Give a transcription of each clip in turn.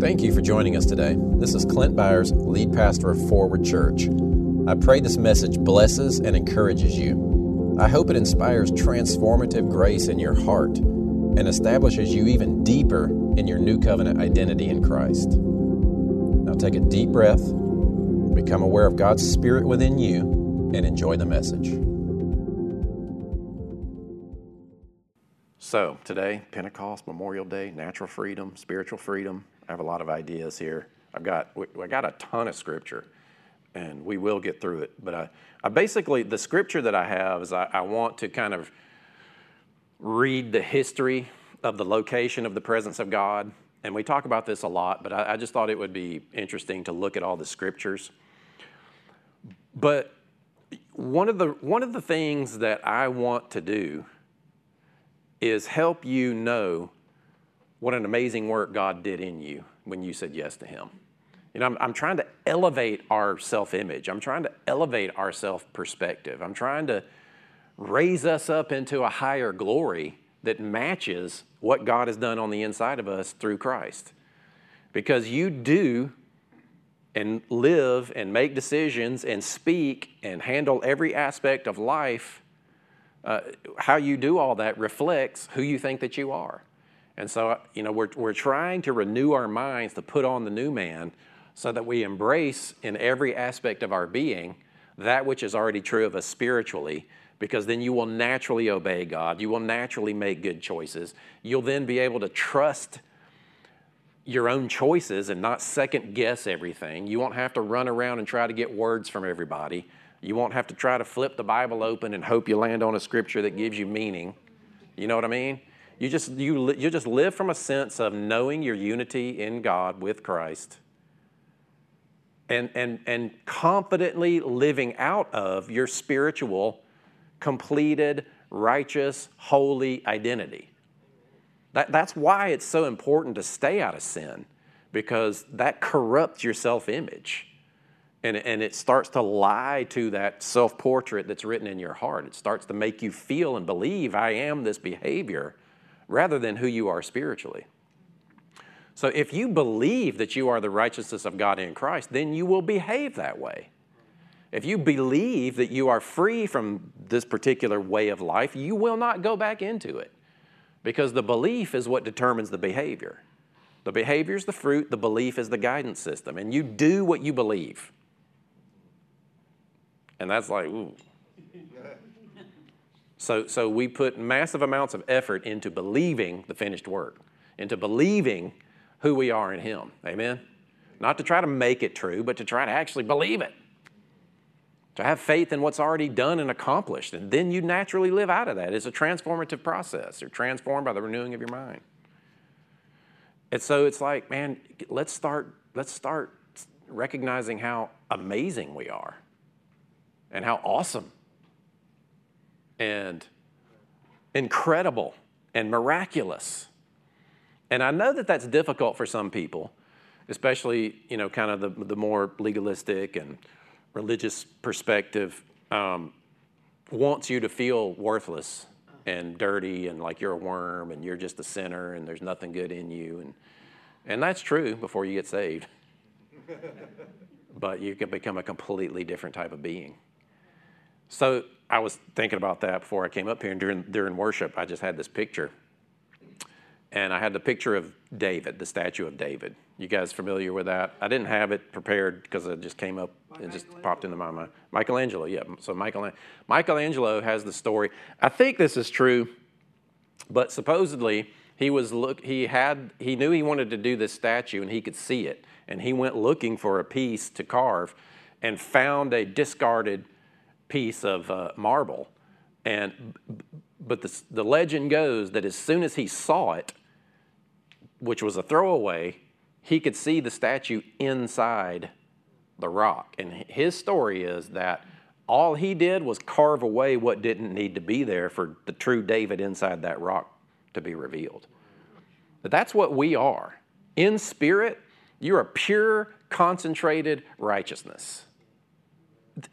Thank you for joining us today. This is Clint Byars, lead pastor of Forward Church. I pray this message blesses and encourages you. I hope it inspires transformative grace in your heart and establishes you even deeper in your new covenant identity in Christ. Now take a deep breath, become aware of God's Spirit within you, and enjoy the message. So, today, Pentecost, Memorial Day, natural freedom, spiritual freedom. I have a lot of ideas here. I've got, I got a ton of scripture, and we will get through it. But I, I basically, the scripture that I have is I, I want to kind of read the history of the location of the presence of God. And we talk about this a lot, but I, I just thought it would be interesting to look at all the scriptures. But one of the, one of the things that I want to do is help you know what an amazing work God did in you when you said yes to Him. You know, I'm, I'm trying to elevate our self image, I'm trying to elevate our self perspective, I'm trying to raise us up into a higher glory that matches what God has done on the inside of us through Christ. Because you do and live and make decisions and speak and handle every aspect of life uh, how you do all that reflects who you think that you are. And so, you know, we're, we're trying to renew our minds to put on the new man so that we embrace in every aspect of our being that which is already true of us spiritually, because then you will naturally obey God. You will naturally make good choices. You'll then be able to trust your own choices and not second guess everything. You won't have to run around and try to get words from everybody you won't have to try to flip the Bible open and hope you land on a scripture that gives you meaning. You know what I mean? You just, you, you just live from a sense of knowing your unity in God with Christ and, and, and confidently living out of your spiritual, completed, righteous, holy identity. That, that's why it's so important to stay out of sin because that corrupts your self image. And, and it starts to lie to that self portrait that's written in your heart. It starts to make you feel and believe, I am this behavior, rather than who you are spiritually. So if you believe that you are the righteousness of God in Christ, then you will behave that way. If you believe that you are free from this particular way of life, you will not go back into it because the belief is what determines the behavior. The behavior is the fruit, the belief is the guidance system, and you do what you believe. And that's like, ooh. So, so we put massive amounts of effort into believing the finished work, into believing who we are in Him. Amen? Not to try to make it true, but to try to actually believe it. To have faith in what's already done and accomplished. And then you naturally live out of that. It's a transformative process. You're transformed by the renewing of your mind. And so it's like, man, let's start, let's start recognizing how amazing we are and how awesome and incredible and miraculous. And I know that that's difficult for some people, especially, you know, kind of the, the more legalistic and religious perspective um, wants you to feel worthless and dirty and like you're a worm and you're just a sinner and there's nothing good in you. And, and that's true before you get saved. but you can become a completely different type of being. So I was thinking about that before I came up here, and during, during worship, I just had this picture. And I had the picture of David, the statue of David. You guys familiar with that? I didn't have it prepared because it just came up, it just popped into my mind. Michelangelo, yeah. So Michael, Michelangelo has the story. I think this is true, but supposedly he was look he had he knew he wanted to do this statue and he could see it, and he went looking for a piece to carve, and found a discarded piece of uh, marble. And, but the, the legend goes that as soon as he saw it, which was a throwaway, he could see the statue inside the rock. And his story is that all he did was carve away what didn't need to be there for the true David inside that rock to be revealed. But that's what we are. In spirit, you're a pure, concentrated righteousness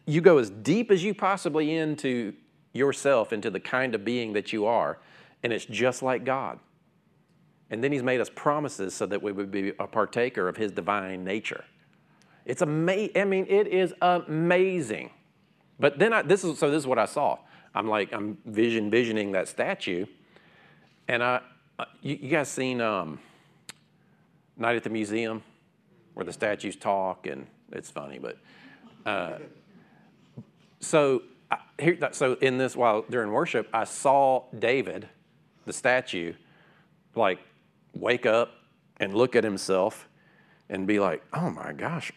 you go as deep as you possibly into yourself, into the kind of being that you are, and it's just like God. and then He's made us promises so that we would be a partaker of His divine nature. It's amazing. I mean, it is amazing. But then I, this is so. This is what I saw. I'm like I'm vision visioning that statue, and I, uh, you, you guys seen um, Night at the Museum, where the statues talk and it's funny, but uh, so here, so in this while during worship, I saw David, the statue, like wake up and look at himself and be like, "Oh my gosh,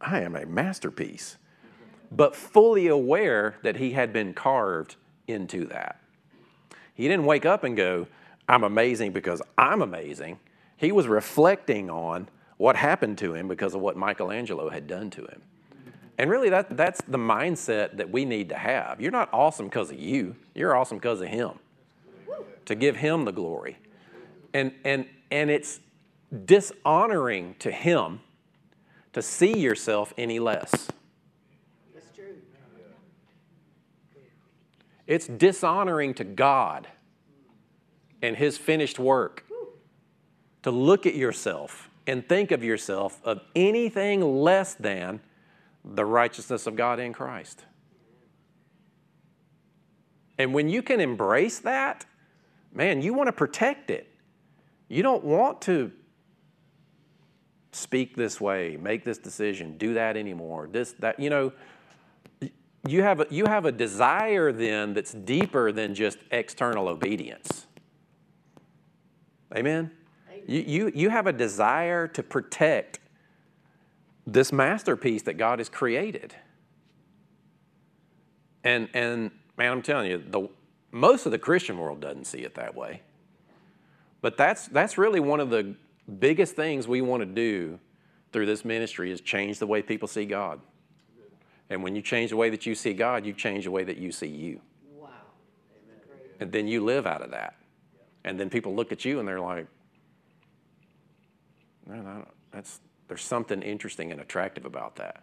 I am a masterpiece," but fully aware that he had been carved into that. He didn't wake up and go, "I'm amazing because I'm amazing." He was reflecting on what happened to him because of what Michelangelo had done to him. And really, that, that's the mindset that we need to have. You're not awesome because of you, you're awesome because of Him, to give Him the glory. And, and, and it's dishonoring to Him to see yourself any less. That's true. It's dishonoring to God and His finished work to look at yourself and think of yourself of anything less than the righteousness of God in Christ. And when you can embrace that, man, you want to protect it. You don't want to speak this way, make this decision, do that anymore. This, that, you know, you have a, you have a desire then that's deeper than just external obedience. Amen? You, you, you have a desire to protect this masterpiece that God has created. And, and man, I'm telling you, the, most of the Christian world doesn't see it that way. But that's, that's really one of the biggest things we want to do through this ministry is change the way people see God. And when you change the way that you see God, you change the way that you see you. Wow. And then you live out of that. And then people look at you and they're like, no, that's, there's something interesting and attractive about that.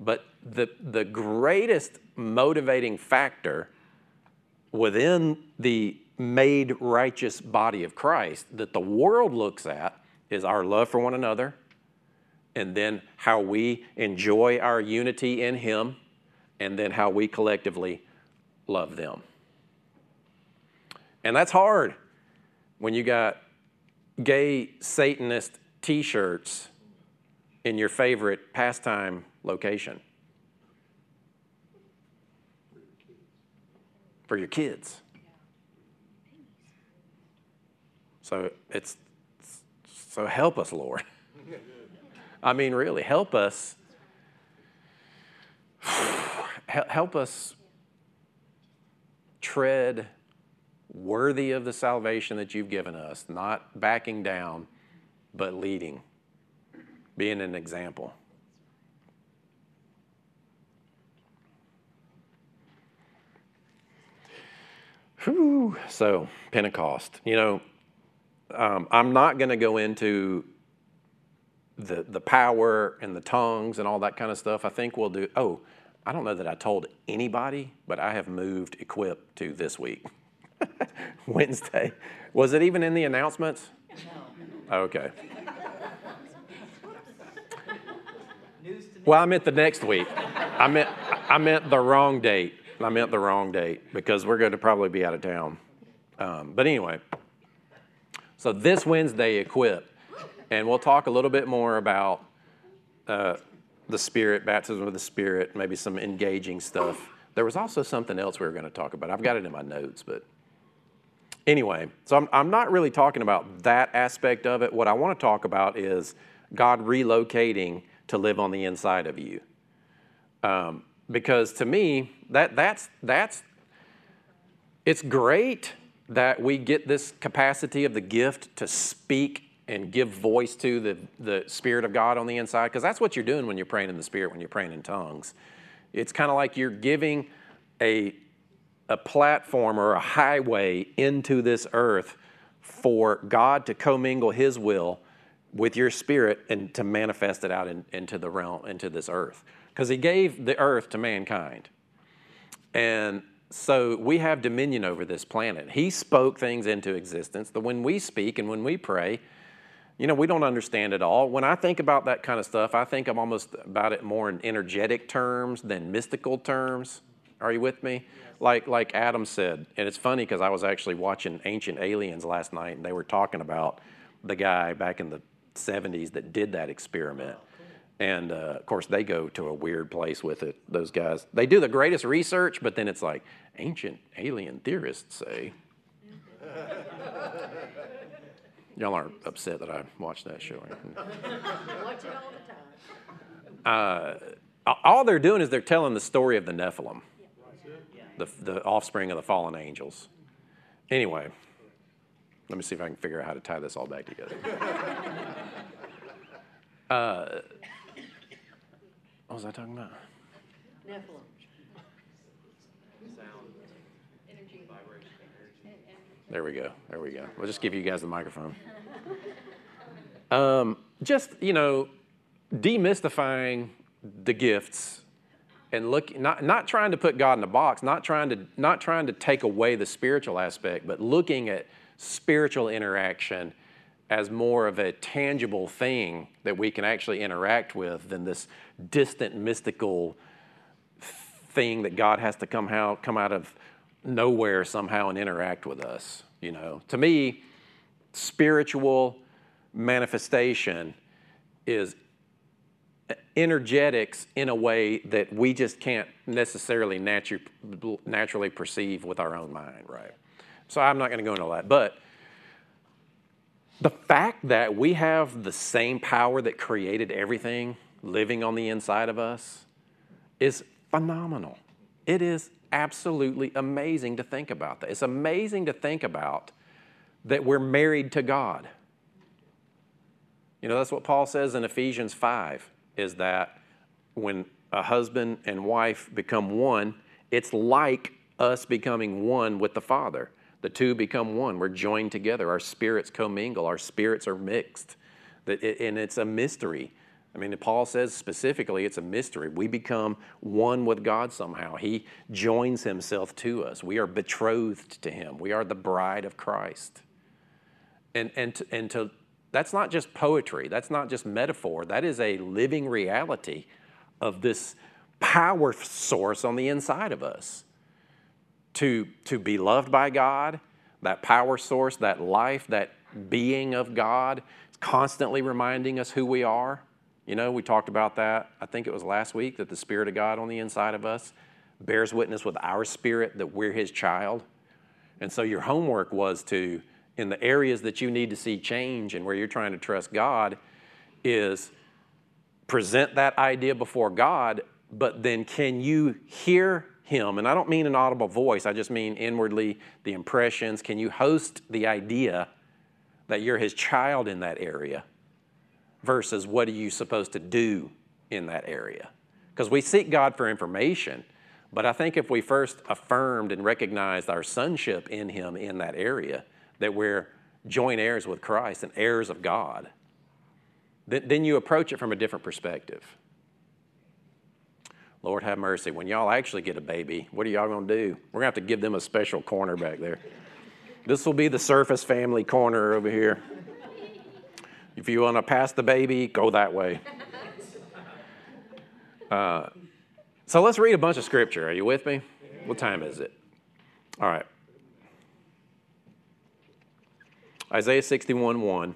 But the, the greatest motivating factor within the made righteous body of Christ that the world looks at is our love for one another, and then how we enjoy our unity in Him, and then how we collectively love them. And that's hard when you got gay Satanist t shirts in your favorite pastime location for your kids. So it's so help us, Lord. I mean, really, help us. Help us tread worthy of the salvation that you've given us, not backing down, but leading, being an example. Whew. So, Pentecost. You know, um, I'm not going to go into the, the power and the tongues and all that kind of stuff. I think we'll do. Oh, I don't know that I told anybody, but I have moved Equip to this week, Wednesday. Was it even in the announcements? No. Okay. Well, I meant the next week. I meant I meant the wrong date. I meant the wrong date because we're going to probably be out of town. Um, but anyway, so this Wednesday, equip, and we'll talk a little bit more about uh, the Spirit, baptism of the Spirit, maybe some engaging stuff. There was also something else we were going to talk about. I've got it in my notes, but Anyway, so I'm, I'm not really talking about that aspect of it. What I want to talk about is God relocating to live on the inside of you. Um, because to me, that, that's, that's, it's great that we get this capacity of the gift to speak and give voice to the, the Spirit of God on the inside, because that's what you're doing when you're praying in the Spirit, when you're praying in tongues. It's kind of like you're giving a a platform or a highway into this earth for God to commingle His will with your spirit and to manifest it out in, into the realm, into this earth. Because He gave the earth to mankind. And so we have dominion over this planet. He spoke things into existence that when we speak and when we pray, You know, we don't understand it all. When I think about that kind of stuff, I think I'm almost about it more in energetic terms than mystical terms. Are you with me? Like like Adam said, and it's funny because I was actually watching Ancient Aliens last night, and they were talking about the guy back in the 70s that did that experiment. And uh, of course, they go to a weird place with it. Those guys, they do the greatest research, but then it's like ancient alien theorists say. Y'all aren't upset that I watched that show. Watch it all the time. Uh, all they're doing is they're telling the story of the Nephilim, the, the offspring of the fallen angels. Anyway, let me see if I can figure out how to tie this all back together. uh, what was I talking about? Nephilim. There we go. There we go. We'll just give you guys the microphone. Um, just, you know, demystifying the gifts and look not, not trying to put God in a box, not trying to not trying to take away the spiritual aspect, but looking at spiritual interaction as more of a tangible thing that we can actually interact with than this distant mystical thing that God has to come out come out of nowhere somehow and interact with us. You know, to me, spiritual manifestation is energetics in a way that we just can't necessarily natu- naturally perceive with our own mind, right? So I'm not going to go into that, but the fact that we have the same power that created everything living on the inside of us is phenomenal. It is absolutely amazing to think about that. It's amazing to think about that we're married to God. You know, that's what Paul says in Ephesians 5 is that when a husband and wife become one, it's like us becoming one with the Father. The two become one. We're joined together. Our spirits commingle. Our spirits are mixed. And it's a mystery. I mean, Paul says specifically it's a mystery. We become one with God somehow. He joins himself to us. We are betrothed to him. We are the bride of Christ. And, and, to, and to, that's not just poetry, that's not just metaphor, that is a living reality of this power source on the inside of us. To, to be loved by God, that power source, that life, that being of God, constantly reminding us who we are. You know, we talked about that, I think it was last week, that the Spirit of God on the inside of us bears witness with our spirit that we're His child. And so your homework was to, in the areas that you need to see change and where you're trying to trust God, is present that idea before God, but then can you hear Him? And I don't mean an audible voice, I just mean inwardly the impressions. Can you host the idea that you're His child in that area? versus what are you supposed to do in that area? Because we seek God for information, but I think if we first affirmed and recognized our sonship in Him in that area, that we're joint heirs with Christ and heirs of God, then you approach it from a different perspective. Lord have mercy. When y'all actually get a baby, what are y'all going to do? We're going to have to give them a special corner back there. This will be the surface family corner over here. If you want to pass the baby, go that way. Uh, so let's read a bunch of scripture. Are you with me? What time is it? All right. Isaiah 61 1.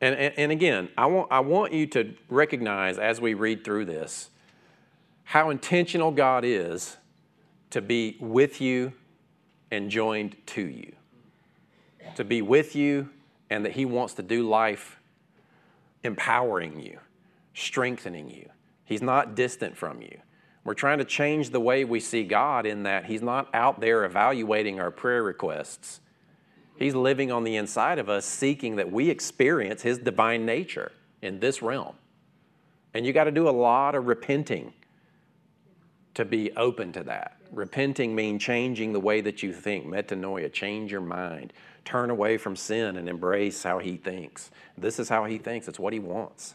And, and, and, again, I want, I want you to recognize as we read through this how intentional God is to be with you and joined to you. To be with you and that He wants to do life empowering you, strengthening you. He's not distant from you. We're trying to change the way we see God in that He's not out there evaluating our prayer requests. He's living on the inside of us, seeking that we experience His divine nature in this realm. And you got to do a lot of repenting to be open to that. Repenting means changing the way that you think, metanoia, change your mind, turn away from sin and embrace how he thinks. This is how he thinks, it's what he wants.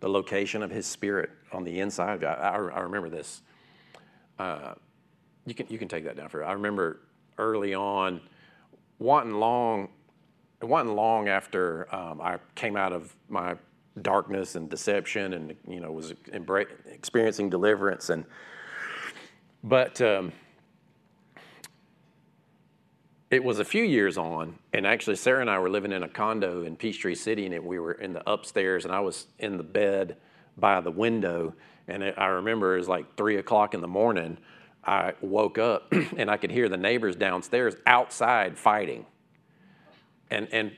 The location of his spirit on the inside. I, I, I remember this. Uh, you, can, you can take that down for I remember early on wanting long it wasn't long after um, I came out of my darkness and deception, and you know was embra- experiencing deliverance. And but um, it was a few years on, and actually Sarah and I were living in a condo in Peachtree City, and we were in the upstairs, and I was in the bed by the window, and it, I remember it was like three o'clock in the morning. I woke up and I could hear the neighbors downstairs outside fighting. And and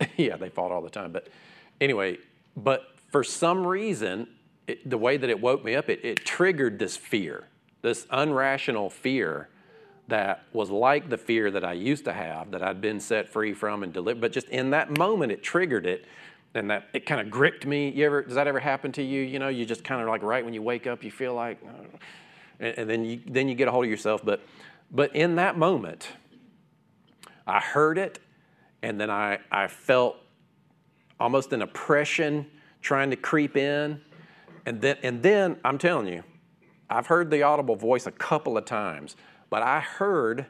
yeah, they fought all the time. But anyway, but for some reason, it, the way that it woke me up, it, it triggered this fear, this unrational fear that was like the fear that I used to have, that I'd been set free from and delivered. But just in that moment, it triggered it, and that it kind of gripped me. You ever does that ever happen to you? You know, you just kind of like right when you wake up, you feel like, oh, and, and then you then you get a hold of yourself. But but in that moment, I heard it, and then I I felt almost an oppression trying to creep in, and then and then I'm telling you, I've heard the audible voice a couple of times but I heard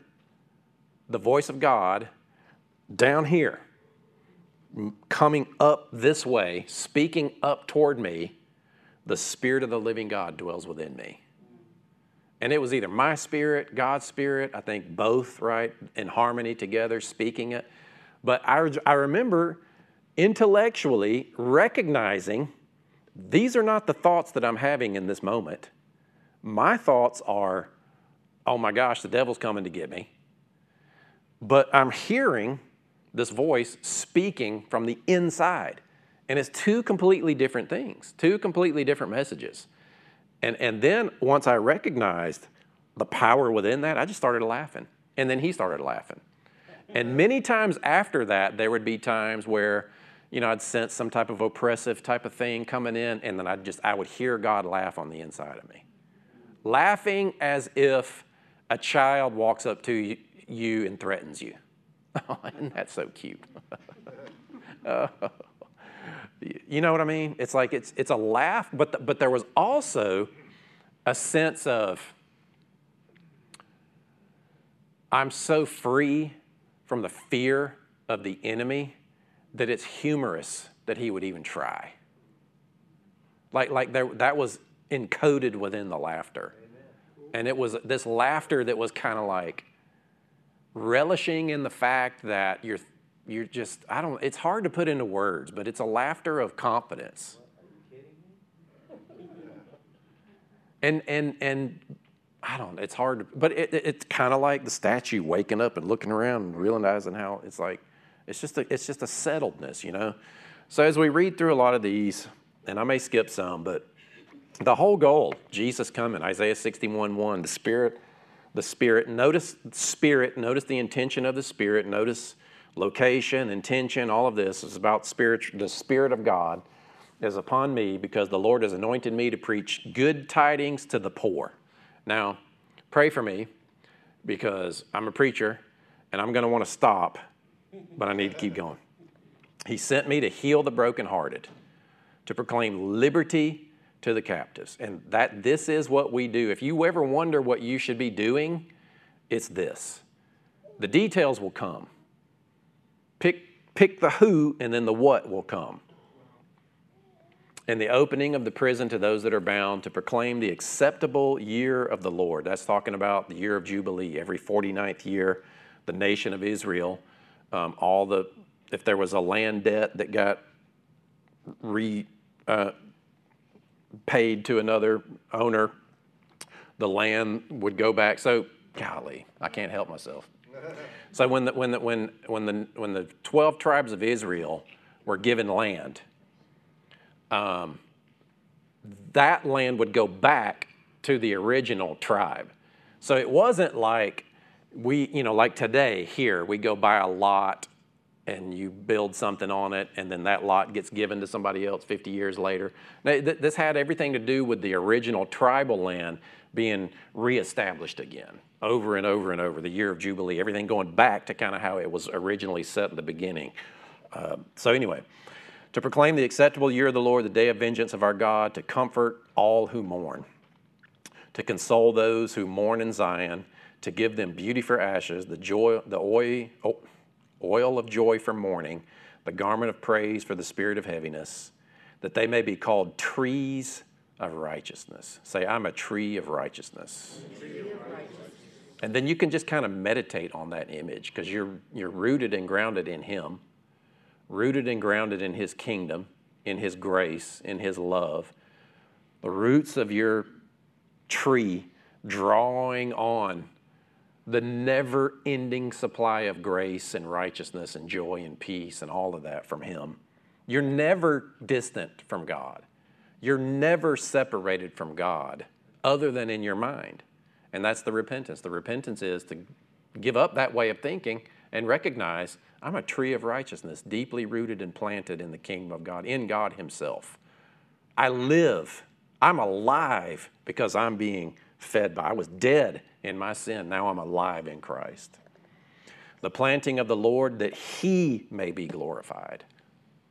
the voice of God down here, coming up this way, speaking up toward me. The Spirit of the living God dwells within me. And it was either my spirit, God's spirit, I think both, right, in harmony together, speaking it. But I, I remember intellectually recognizing these are not the thoughts that I'm having in this moment. My thoughts are, oh my gosh, the devil's coming to get me. But I'm hearing this voice speaking from the inside. And it's two completely different things, two completely different messages. And, and then once I recognized the power within that, I just started laughing. And then he started laughing. And many times after that, there would be times where, you know, I'd sense some type of oppressive type of thing coming in, and then I'd just, I would hear God laugh on the inside of me. Laughing as if a child walks up to you and threatens you. Oh, isn't that so cute? uh, you know what I mean? It's like it's, it's a laugh, but, the, but there was also a sense of, I'm so free from the fear of the enemy that it's humorous that he would even try. Like, like there, that was encoded within the laughter. And it was this laughter that was kind of like relishing in the fact that you're, you're just, I don't, it's hard to put into words, but it's a laughter of confidence. And, and, and I don't, it's hard, to, but it, it's kind of like the statue waking up and looking around and realizing how it's like, it's just a, it's just a settledness, you know? So as we read through a lot of these, and I may skip some, but the whole goal, Jesus coming, Isaiah 61 1, the Spirit, the Spirit, notice Spirit, notice the intention of the Spirit, notice location, intention, all of this is about spirit, the Spirit of God is upon me because the Lord has anointed me to preach good tidings to the poor. Now, pray for me because I'm a preacher and I'm going to want to stop, but I need to keep going. He sent me to heal the brokenhearted, to proclaim liberty to the captives. And that this is what we do. If you ever wonder what you should be doing, it's this. The details will come. Pick, pick the who, and then the what will come. And the opening of the prison to those that are bound to proclaim the acceptable year of the Lord. That's talking about the year of Jubilee, every 49th year, the nation of Israel, um, all the, if there was a land debt that got re, uh, paid to another owner, the land would go back. So, golly, I can't help myself. So when the, when the, when when the when the twelve tribes of Israel were given land, um, that land would go back to the original tribe. So it wasn't like we, you know, like today here, we go buy a lot and you build something on it, and then that lot gets given to somebody else 50 years later. Now, th- this had everything to do with the original tribal land being reestablished again over and over and over, the year of Jubilee, everything going back to kind of how it was originally set in the beginning. Uh, so, anyway, to proclaim the acceptable year of the Lord, the day of vengeance of our God, to comfort all who mourn, to console those who mourn in Zion, to give them beauty for ashes, the joy, the oil, oh, oil of joy for mourning, the garment of praise for the spirit of heaviness, that they may be called trees of righteousness. Say, I'm a tree of righteousness. And then you can just kind of meditate on that image because you're, you're rooted and grounded in Him, rooted and grounded in His kingdom, in His grace, in His love. The roots of your tree drawing on the never ending supply of grace and righteousness and joy and peace and all of that from Him. You're never distant from God. You're never separated from God other than in your mind. And that's the repentance. The repentance is to give up that way of thinking and recognize I'm a tree of righteousness, deeply rooted and planted in the kingdom of God, in God Himself. I live, I'm alive because I'm being fed by. I was dead in my sin, now I'm alive in Christ. The planting of the Lord that He may be glorified.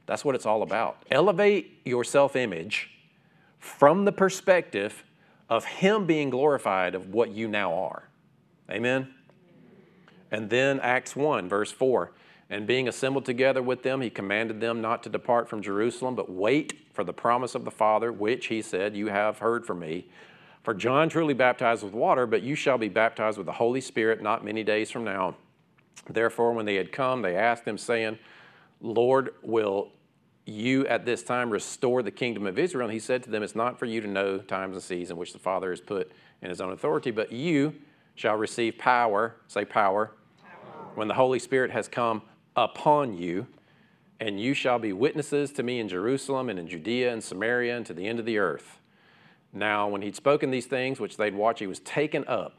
That's what it's all about. Elevate your self image from the perspective of Him being glorified of what you now are. Amen? And then Acts 1, verse 4 And being assembled together with them, He commanded them not to depart from Jerusalem, but wait for the promise of the Father, which He said, You have heard from me. For John truly baptized with water, but you shall be baptized with the Holy Spirit not many days from now. Therefore, when they had come, they asked him, saying, Lord, will you at this time restore the kingdom of Israel? And he said to them, It's not for you to know times and seasons which the Father has put in his own authority, but you shall receive power, say power, when the Holy Spirit has come upon you, and you shall be witnesses to me in Jerusalem and in Judea and Samaria and to the end of the earth. Now, when he'd spoken these things, which they'd watch, he was taken up.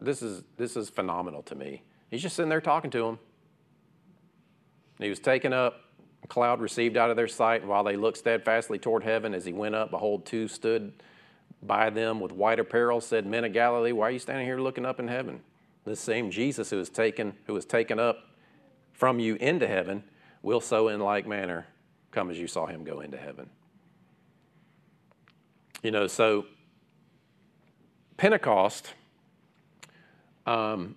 This is, this is phenomenal to me. He's just sitting there talking to them. He was taken up a cloud received out of their sight, and while they looked steadfastly toward heaven as he went up, behold, two stood by them with white apparel, said, Men of Galilee, why are you standing here looking up in heaven? This same Jesus who was taken, who was taken up from you into heaven, will so in like manner come as you saw him go into heaven. You know, so Pentecost, um,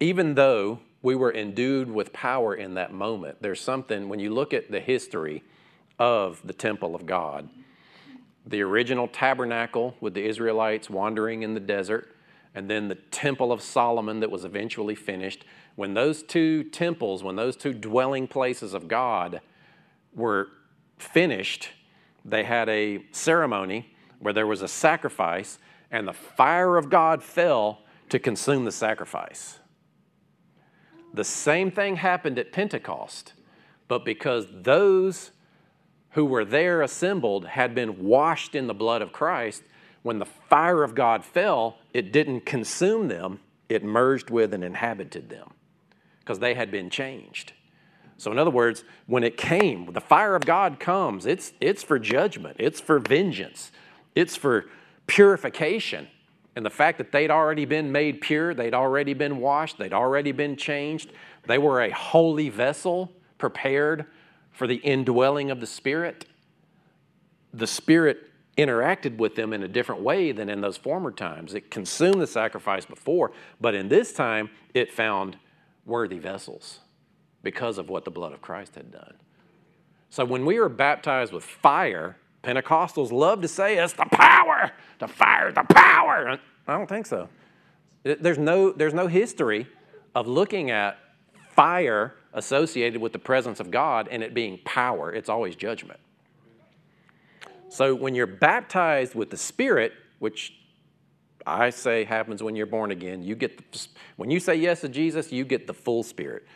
even though we were endued with power in that moment. There's something, when you look at the history of the temple of God, the original tabernacle with the Israelites wandering in the desert, and then the temple of Solomon that was eventually finished. When those two temples, when those two dwelling places of God were finished, they had a ceremony where there was a sacrifice, and the fire of God fell to consume the sacrifice. The same thing happened at Pentecost, but because those who were there assembled had been washed in the blood of Christ, when the fire of God fell, it didn't consume them, it merged with and inhabited them because they had been changed. So, in other words, when it came, the fire of God comes, it's, it's for judgment, it's for vengeance, it's for purification. And the fact that they'd already been made pure, they'd already been washed, they'd already been changed, they were a holy vessel prepared for the indwelling of the Spirit. The Spirit interacted with them in a different way than in those former times. It consumed the sacrifice before, but in this time, it found worthy vessels because of what the blood of Christ had done. So when we are baptized with fire, Pentecostals love to say it's the power, the fire, the power. I don't think so. There's no, there's no history of looking at fire associated with the presence of God and it being power. It's always judgment. So when you're baptized with the Spirit, which I say happens when you're born again, you get the, when you say yes to Jesus, you get the full Spirit.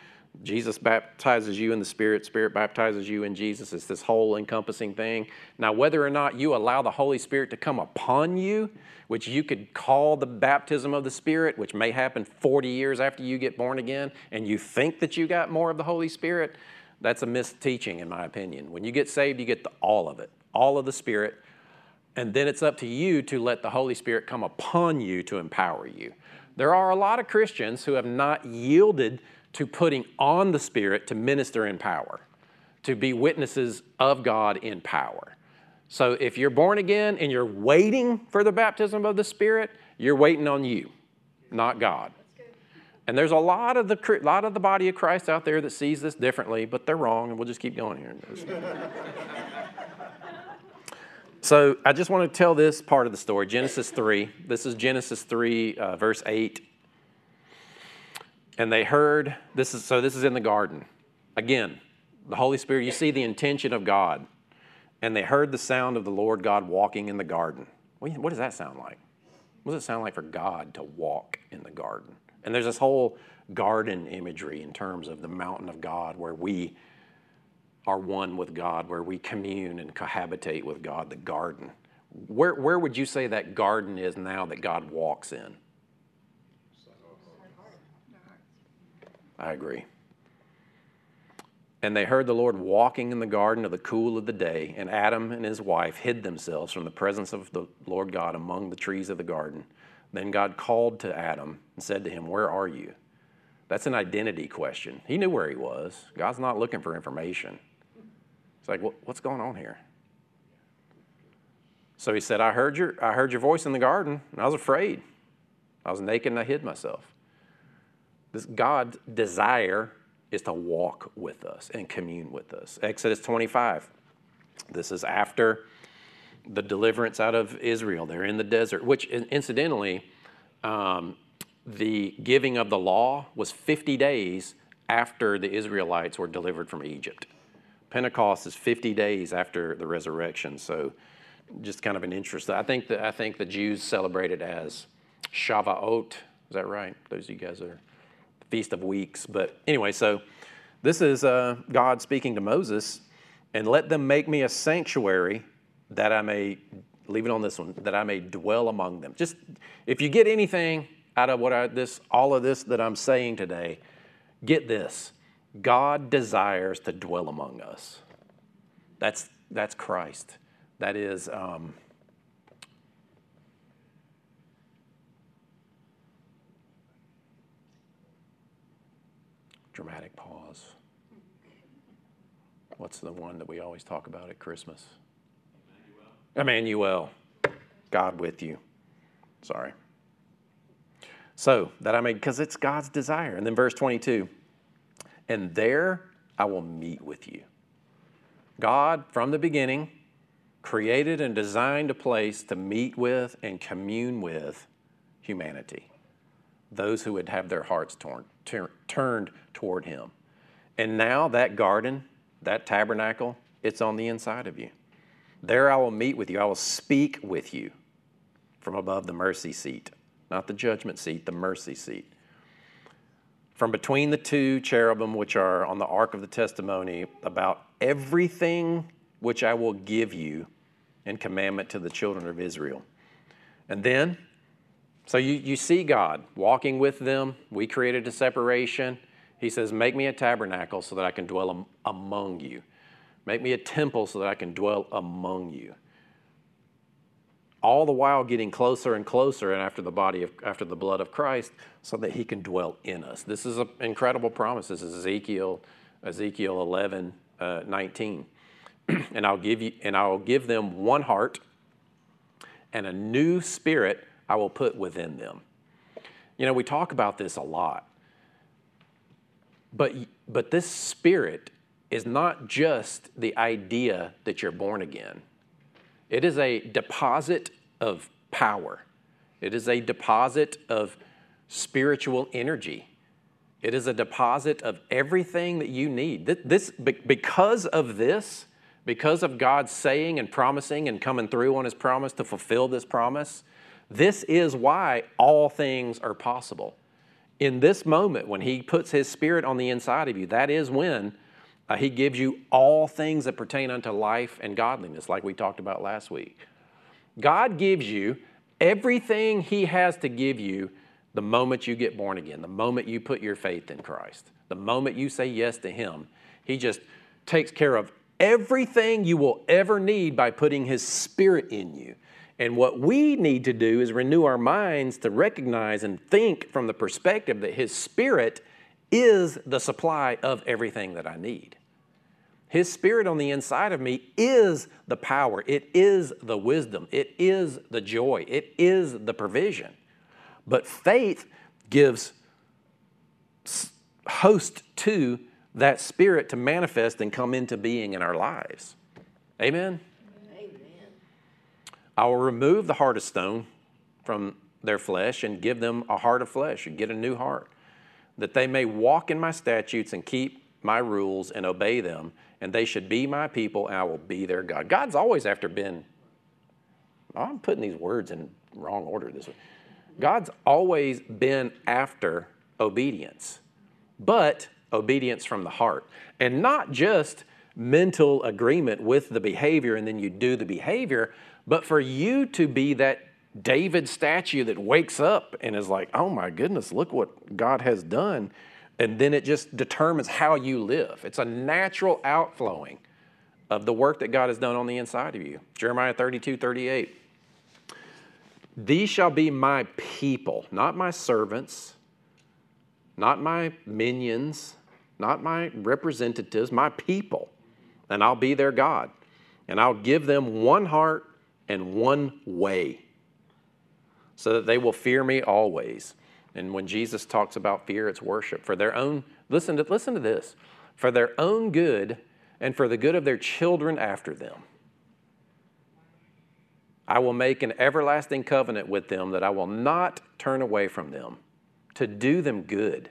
Jesus baptizes you in the Spirit, Spirit baptizes you in Jesus. It's this whole encompassing thing. Now, whether or not you allow the Holy Spirit to come upon you, which you could call the baptism of the Spirit, which may happen 40 years after you get born again, and you think that you got more of the Holy Spirit, that's a misteaching, in my opinion. When you get saved, you get the, all of it, all of the Spirit, and then it's up to you to let the Holy Spirit come upon you to empower you. There are a lot of Christians who have not yielded to putting on the Spirit to minister in power, to be witnesses of God in power. So if you're born again and you're waiting for the baptism of the Spirit, you're waiting on you, not God. And there's a lot of the lot of the body of Christ out there that sees this differently, but they're wrong, and we'll just keep going here. So I just want to tell this part of the story, Genesis three. This is Genesis three, uh, verse eight. And they heard this is so. This is in the garden. Again, the Holy Spirit. You see the intention of God. And they heard the sound of the Lord God walking in the garden. What does that sound like? What does it sound like for God to walk in the garden? And there's this whole garden imagery in terms of the mountain of God where we are one with God, where we commune and cohabitate with God, the garden. Where, where would you say that garden is now that God walks in? I agree. And they heard the Lord walking in the garden of the cool of the day, and Adam and his wife hid themselves from the presence of the Lord God among the trees of the garden. Then God called to Adam and said to him, Where are you? That's an identity question. He knew where he was. God's not looking for information. It's like, What's going on here? So he said, I heard, your, I heard your voice in the garden, and I was afraid. I was naked and I hid myself. This God's desire is to walk with us and commune with us. Exodus 25. This is after the deliverance out of Israel. They're in the desert, which incidentally, um, the giving of the law was 50 days after the Israelites were delivered from Egypt. Pentecost is 50 days after the resurrection. So, just kind of an interest. I think that I think the Jews celebrated as Shavuot. Is that right? Those of you guys are Feast of Weeks. But anyway, so this is uh, God speaking to Moses, and let them make me a sanctuary that I may, leave it on this one, that I may dwell among them. Just if you get anything out of what I, this, all of this that I'm saying today, get this. God desires to dwell among us. That's, that's Christ. That is, um, dramatic pause. What's the one that we always talk about at Christmas? Emmanuel. Emmanuel. God with you. Sorry. So that I may, because it's God's desire. And then verse 22 and there I will meet with you. God, from the beginning, created and designed a place to meet with and commune with humanity, those who would have their hearts torn, ter- turned toward Him. And now that garden, that tabernacle, it's on the inside of you. There I will meet with you. I will speak with you from above the mercy seat, not the judgment seat, the mercy seat. From between the two cherubim which are on the ark of the testimony, about everything which I will give you in commandment to the children of Israel. And then, so you, you see God walking with them. We created a separation. He says, Make me a tabernacle so that I can dwell am- among you. Make me a temple so that I can dwell among you. All the while getting closer and closer, and after the body of, after the blood of Christ, so that He can dwell in us. This is an incredible promise. This is Ezekiel, Ezekiel 11, uh, 19. and I'll give you, and I will give them one heart, and a new spirit I will put within them. You know, we talk about this a lot. But, but this spirit is not just the idea that you're born again, it is a deposit of power, it is a deposit of spiritual energy. It is a deposit of everything that you need. This, because of this, because of God saying and promising and coming through on His promise to fulfill this promise, this is why all things are possible in this moment, when He puts His Spirit on the inside of you, that is when uh, He gives you all things that pertain unto life and godliness, like we talked about last week. God gives you everything He has to give you the moment you get born again, the moment you put your faith in Christ, the moment you say yes to Him. He just takes care of everything you will ever need by putting His Spirit in you. And what we need to do is renew our minds to recognize and think from the perspective that His Spirit is the supply of everything that I need. His Spirit on the inside of me is the power, it is the wisdom, it is the joy, it is the provision. But faith gives host to that spirit to manifest and come into being in our lives. Amen. Amen. I will remove the heart of stone from their flesh and give them a heart of flesh and get a new heart, that they may walk in my statutes and keep my rules and obey them, and they should be my people, and I will be their God. God's always after been, oh, I'm putting these words in wrong order this way. God's always been after obedience, but obedience from the heart. And not just mental agreement with the behavior and then you do the behavior, but for you to be that David statue that wakes up and is like, oh my goodness, look what God has done. And then it just determines how you live. It's a natural outflowing of the work that God has done on the inside of you. Jeremiah 32 38. These shall be my people, not my servants, not my minions, not my representatives, my people. And I'll be their God. And I'll give them one heart and one way so that they will fear me always. And when Jesus talks about fear, it's worship for their own, listen to, listen to this, for their own good and for the good of their children after them. I will make an everlasting covenant with them that I will not turn away from them to do them good.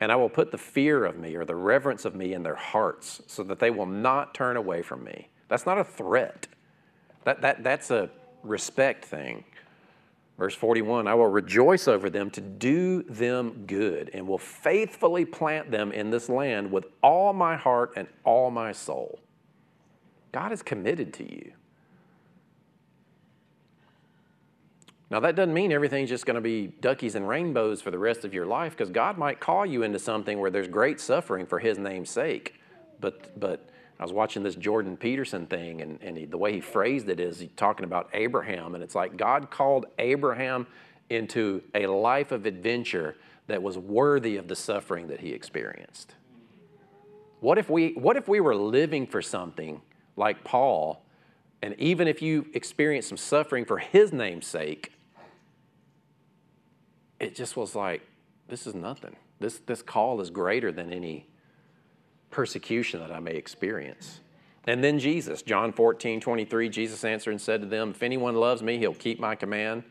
And I will put the fear of me or the reverence of me in their hearts so that they will not turn away from me. That's not a threat. That, that, that's a respect thing. Verse 41 I will rejoice over them to do them good and will faithfully plant them in this land with all my heart and all my soul. God is committed to you. Now, that doesn't mean everything's just going to be duckies and rainbows for the rest of your life because God might call you into something where there's great suffering for His name's sake. But, but I was watching this Jordan Peterson thing, and, and he, the way he phrased it is he's talking about Abraham, and it's like God called Abraham into a life of adventure that was worthy of the suffering that he experienced. What if we, what if we were living for something like Paul, and even if you experience some suffering for his name's sake, it just was like, this is nothing. This, this call is greater than any persecution that I may experience. And then Jesus, John 14, 23, Jesus answered and said to them, If anyone loves me, he'll keep my command.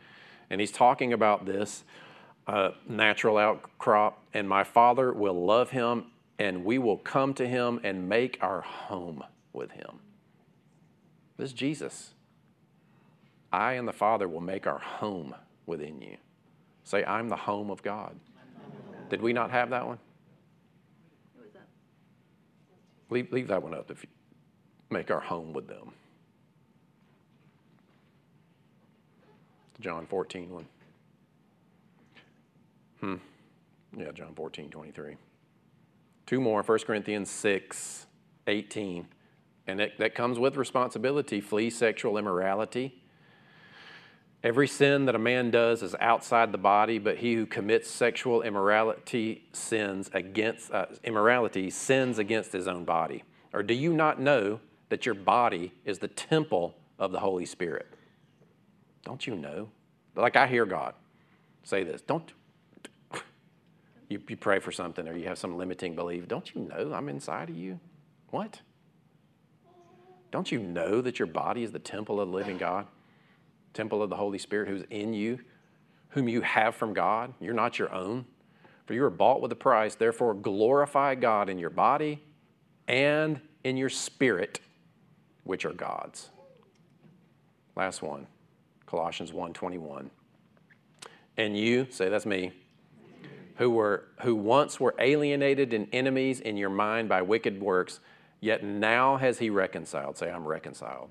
And he's talking about this uh, natural outcrop, and my Father will love him, and we will come to him and make our home with him. This is Jesus. I and the Father will make our home within you. Say, I'm the home of God. Did we not have that one? Leave, leave that one up if you make our home with them. John 14 one. Hmm. Yeah, John 14, 23. Two more, 1 Corinthians 6, 18. And that, that comes with responsibility. Flee sexual immorality. Every sin that a man does is outside the body, but he who commits sexual immorality sins against uh, immorality sins against his own body. Or do you not know that your body is the temple of the Holy Spirit? Don't you know? Like I hear God say this. Don't you, you pray for something or you have some limiting belief. Don't you know I'm inside of you? What? Don't you know that your body is the temple of the living God? Temple of the Holy Spirit who's in you, whom you have from God. You're not your own. For you are bought with a price. Therefore, glorify God in your body and in your spirit, which are God's. Last one, Colossians 1:21. And you, say that's me, who were who once were alienated and enemies in your mind by wicked works, yet now has he reconciled. Say, I'm reconciled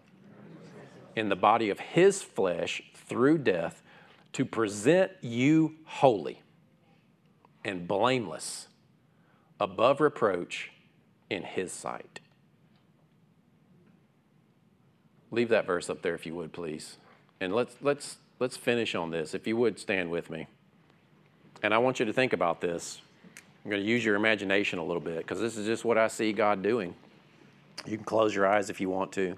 in the body of his flesh through death to present you holy and blameless above reproach in his sight. Leave that verse up there if you would please. And let's let's let's finish on this. If you would stand with me. And I want you to think about this. I'm going to use your imagination a little bit because this is just what I see God doing. You can close your eyes if you want to.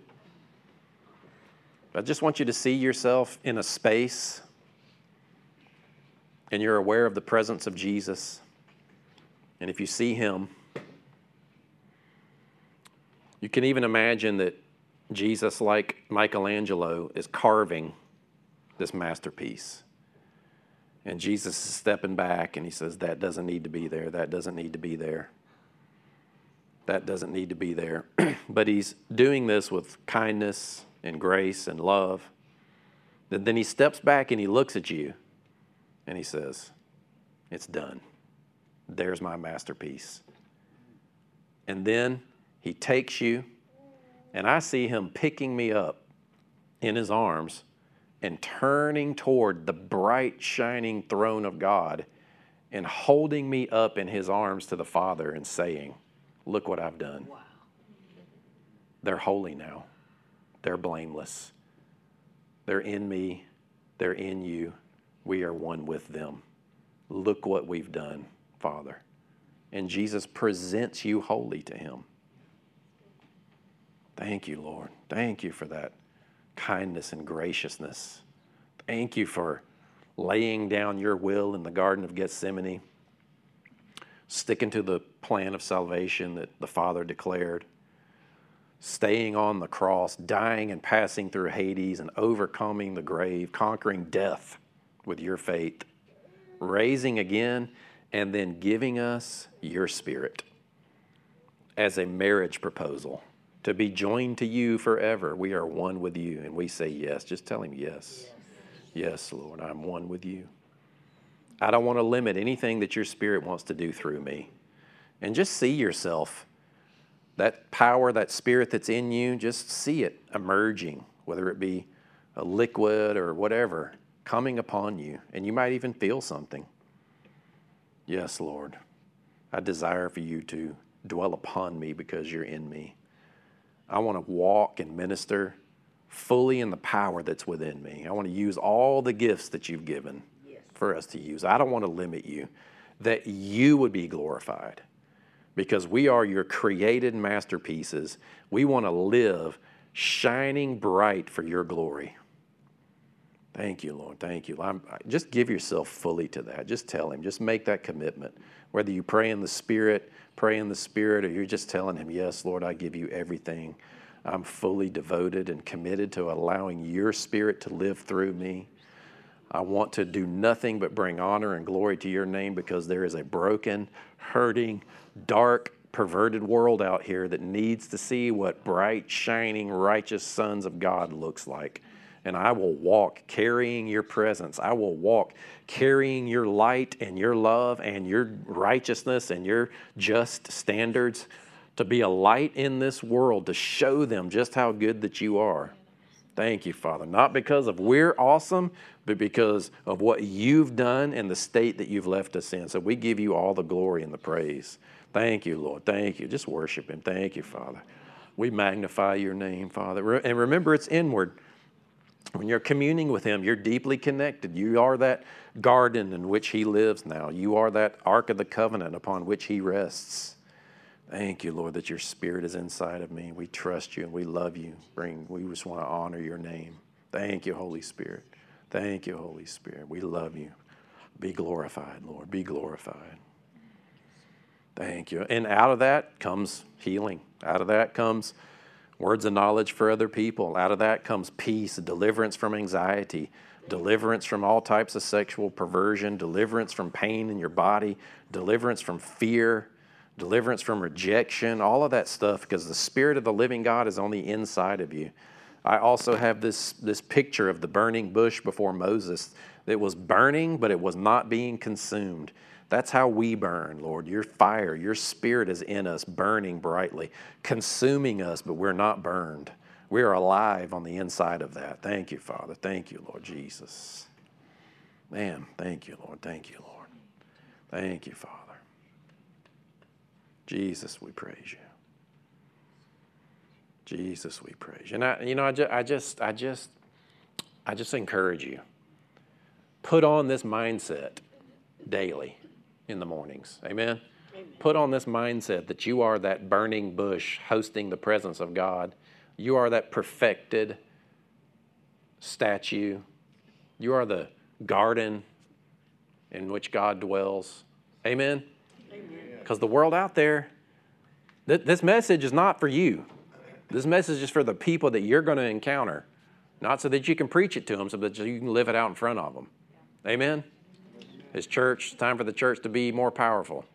I just want you to see yourself in a space and you're aware of the presence of Jesus. And if you see him, you can even imagine that Jesus, like Michelangelo, is carving this masterpiece. And Jesus is stepping back and he says, That doesn't need to be there. That doesn't need to be there. That doesn't need to be there. but he's doing this with kindness and grace and love. Then he steps back and he looks at you and he says, It's done. There's my masterpiece. And then he takes you, and I see him picking me up in his arms and turning toward the bright, shining throne of God and holding me up in his arms to the Father and saying, Look what I've done. Wow. They're holy now, they're blameless. They're in me, they're in you. We are one with them. Look what we've done, Father. And Jesus presents you wholly to Him. Thank you, Lord. Thank you for that kindness and graciousness. Thank you for laying down your will in the Garden of Gethsemane, sticking to the plan of salvation that the Father declared, staying on the cross, dying and passing through Hades and overcoming the grave, conquering death with your faith, raising again, and then giving us your spirit as a marriage proposal to be joined to you forever. We are one with you, and we say yes. Just tell him yes. Yes, yes Lord, I'm one with you. I don't want to limit anything that your spirit wants to do through me. And just see yourself, that power, that spirit that's in you, just see it emerging, whether it be a liquid or whatever, coming upon you. And you might even feel something. Yes, Lord, I desire for you to dwell upon me because you're in me. I want to walk and minister fully in the power that's within me. I want to use all the gifts that you've given yes. for us to use. I don't want to limit you, that you would be glorified because we are your created masterpieces. We want to live shining bright for your glory. Thank you, Lord. Thank you. I'm, just give yourself fully to that. Just tell Him. Just make that commitment. Whether you pray in the Spirit, pray in the Spirit, or you're just telling Him, Yes, Lord, I give you everything. I'm fully devoted and committed to allowing your Spirit to live through me. I want to do nothing but bring honor and glory to your name because there is a broken, hurting, dark, perverted world out here that needs to see what bright, shining, righteous sons of God looks like and I will walk carrying your presence. I will walk carrying your light and your love and your righteousness and your just standards to be a light in this world to show them just how good that you are. Thank you, Father. Not because of we're awesome, but because of what you've done and the state that you've left us in. So we give you all the glory and the praise. Thank you, Lord. Thank you. Just worship Him. Thank you, Father. We magnify your name, Father. And remember, it's inward. When you're communing with Him, you're deeply connected. You are that garden in which He lives now. You are that Ark of the Covenant upon which He rests. Thank you, Lord, that your Spirit is inside of me. We trust you and we love you. Bring, we just want to honor your name. Thank you, Holy Spirit. Thank you, Holy Spirit. We love you. Be glorified, Lord. Be glorified. Thank you. And out of that comes healing. Out of that comes words of knowledge for other people. Out of that comes peace, deliverance from anxiety, deliverance from all types of sexual perversion, deliverance from pain in your body, deliverance from fear, deliverance from rejection, all of that stuff, because the Spirit of the living God is on the inside of you. I also have this, this picture of the burning bush before Moses that was burning, but it was not being consumed. That's how we burn, Lord. Your fire, your spirit is in us, burning brightly, consuming us, but we're not burned. We are alive on the inside of that. Thank you, Father. Thank you, Lord Jesus. Man, thank you, Lord. Thank you, Lord. Thank you, Father. Jesus, we praise you. Jesus, we praise you. And I, you know, I just, I just, I just, I just encourage you. Put on this mindset daily in the mornings. Amen? Amen? Put on this mindset that you are that burning bush hosting the presence of God. You are that perfected statue. You are the garden in which God dwells. Amen? Amen. Because the world out there, th- this message is not for you. This message is for the people that you're going to encounter, not so that you can preach it to them, so that you can live it out in front of them. Amen? It's church, it's time for the church to be more powerful.